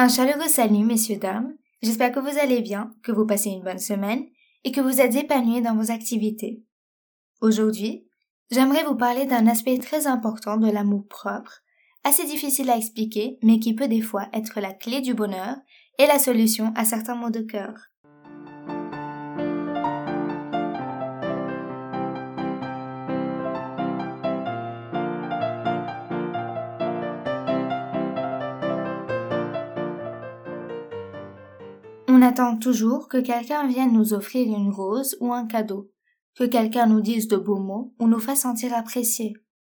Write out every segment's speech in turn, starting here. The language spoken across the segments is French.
Un chaleureux salut, messieurs, dames. J'espère que vous allez bien, que vous passez une bonne semaine et que vous êtes épanouis dans vos activités. Aujourd'hui, j'aimerais vous parler d'un aspect très important de l'amour propre, assez difficile à expliquer, mais qui peut des fois être la clé du bonheur et la solution à certains maux de cœur. On attend toujours que quelqu'un vienne nous offrir une rose ou un cadeau, que quelqu'un nous dise de beaux mots ou nous fasse sentir appréciés.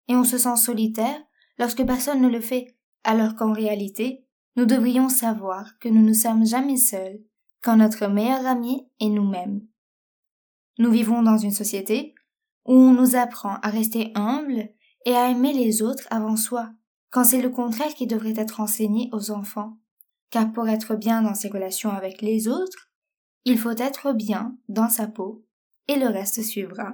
Et on se sent solitaire lorsque personne ne le fait, alors qu'en réalité, nous devrions savoir que nous ne sommes jamais seuls, quand notre meilleur ami est nous-mêmes. Nous vivons dans une société où on nous apprend à rester humble et à aimer les autres avant soi, quand c'est le contraire qui devrait être enseigné aux enfants car pour être bien dans ses relations avec les autres, il faut être bien dans sa peau, et le reste suivra.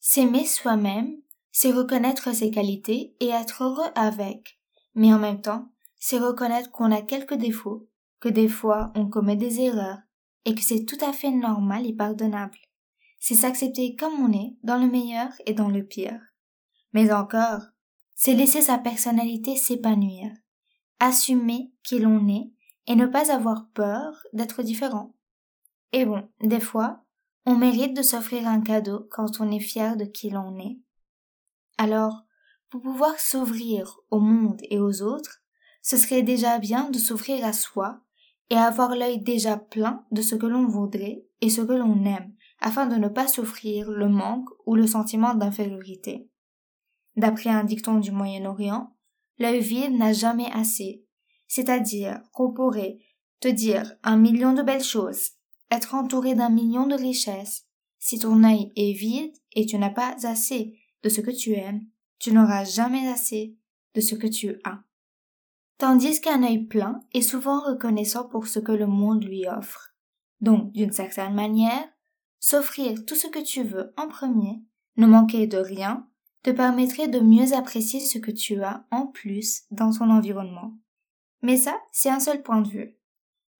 S'aimer soi-même, c'est reconnaître ses qualités et être heureux avec, mais en même temps, c'est reconnaître qu'on a quelques défauts, que des fois on commet des erreurs, et que c'est tout à fait normal et pardonnable. C'est s'accepter comme on est, dans le meilleur et dans le pire. Mais encore, c'est laisser sa personnalité s'épanouir, assumer qui l'on est et ne pas avoir peur d'être différent. Et bon, des fois, on mérite de s'offrir un cadeau quand on est fier de qui l'on est. Alors, pour pouvoir s'ouvrir au monde et aux autres, ce serait déjà bien de s'offrir à soi et avoir l'œil déjà plein de ce que l'on voudrait et ce que l'on aime, afin de ne pas souffrir le manque ou le sentiment d'infériorité. D'après un dicton du Moyen-Orient, L'œil vide n'a jamais assez. C'est-à-dire qu'on pourrait te dire un million de belles choses, être entouré d'un million de richesses. Si ton œil est vide et tu n'as pas assez de ce que tu aimes, tu n'auras jamais assez de ce que tu as. Tandis qu'un œil plein est souvent reconnaissant pour ce que le monde lui offre. Donc, d'une certaine manière, s'offrir tout ce que tu veux en premier, ne manquer de rien, te permettrait de mieux apprécier ce que tu as en plus dans ton environnement. Mais ça, c'est un seul point de vue.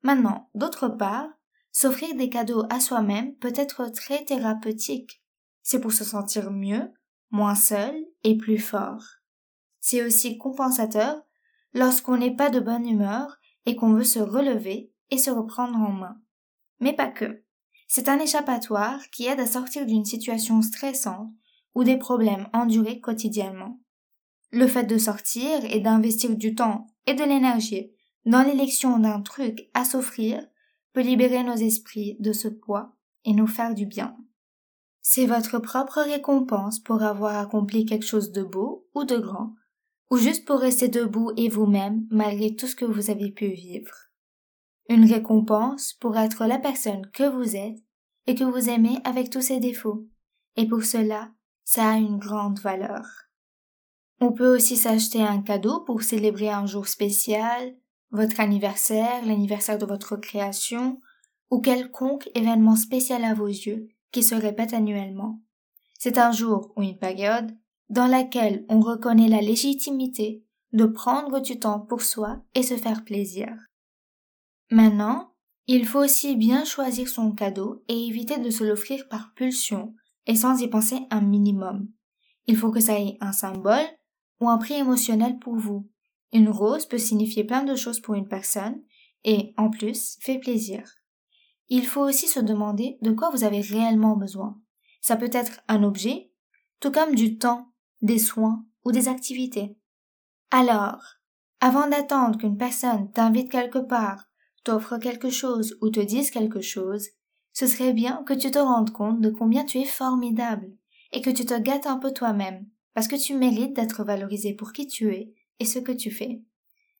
Maintenant, d'autre part, s'offrir des cadeaux à soi-même peut être très thérapeutique. C'est pour se sentir mieux, moins seul et plus fort. C'est aussi compensateur lorsqu'on n'est pas de bonne humeur et qu'on veut se relever et se reprendre en main. Mais pas que. C'est un échappatoire qui aide à sortir d'une situation stressante ou des problèmes endurés quotidiennement. Le fait de sortir et d'investir du temps et de l'énergie dans l'élection d'un truc à s'offrir peut libérer nos esprits de ce poids et nous faire du bien. C'est votre propre récompense pour avoir accompli quelque chose de beau ou de grand, ou juste pour rester debout et vous-même malgré tout ce que vous avez pu vivre. Une récompense pour être la personne que vous êtes et que vous aimez avec tous ses défauts. Et pour cela, ça a une grande valeur. On peut aussi s'acheter un cadeau pour célébrer un jour spécial, votre anniversaire, l'anniversaire de votre création, ou quelconque événement spécial à vos yeux qui se répète annuellement. C'est un jour ou une période dans laquelle on reconnaît la légitimité de prendre du temps pour soi et se faire plaisir. Maintenant, il faut aussi bien choisir son cadeau et éviter de se l'offrir par pulsion et sans y penser un minimum. Il faut que ça ait un symbole ou un prix émotionnel pour vous. Une rose peut signifier plein de choses pour une personne et, en plus, fait plaisir. Il faut aussi se demander de quoi vous avez réellement besoin. Ça peut être un objet, tout comme du temps, des soins ou des activités. Alors, avant d'attendre qu'une personne t'invite quelque part, t'offre quelque chose ou te dise quelque chose, ce serait bien que tu te rendes compte de combien tu es formidable et que tu te gâtes un peu toi-même, parce que tu mérites d'être valorisé pour qui tu es et ce que tu fais.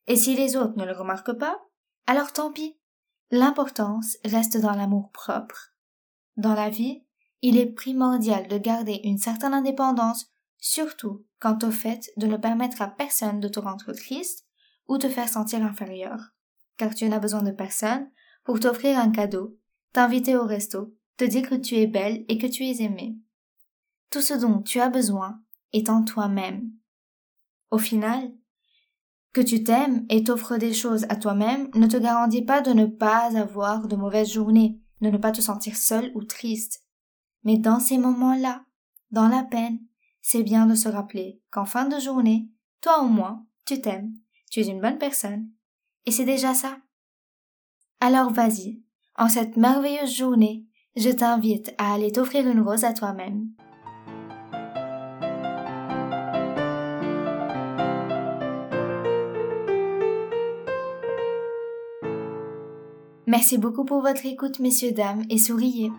Et si les autres ne le remarquent pas, alors tant pis. L'importance reste dans l'amour propre. Dans la vie, il est primordial de garder une certaine indépendance, surtout quant au fait de ne permettre à personne de te rendre triste ou te faire sentir inférieur, car tu n'as besoin de personne pour t'offrir un cadeau t'inviter au resto, te dire que tu es belle et que tu es aimée. Tout ce dont tu as besoin en toi-même. Au final, Que tu t'aimes et t'offres des choses à toi-même ne te garantit pas de ne pas avoir de mauvaises journées, de ne pas te sentir seul ou triste. Mais dans ces moments-là, dans la peine, c'est bien de se rappeler qu'en fin de journée, toi au moins, tu t'aimes, tu es une bonne personne, et c'est déjà ça. Alors vas-y, en cette merveilleuse journée, je t'invite à aller t'offrir une rose à toi-même. Merci beaucoup pour votre écoute, messieurs, dames, et souriez.